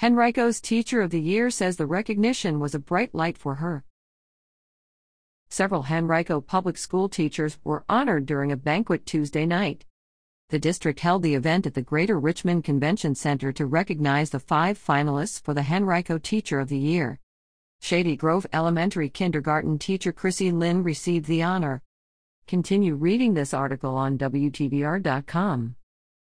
Henrico's Teacher of the Year says the recognition was a bright light for her. Several Henrico public school teachers were honored during a banquet Tuesday night. The district held the event at the Greater Richmond Convention Center to recognize the five finalists for the Henrico Teacher of the Year. Shady Grove Elementary kindergarten teacher Crissy Lynn received the honor. Continue reading this article on WTVR.com.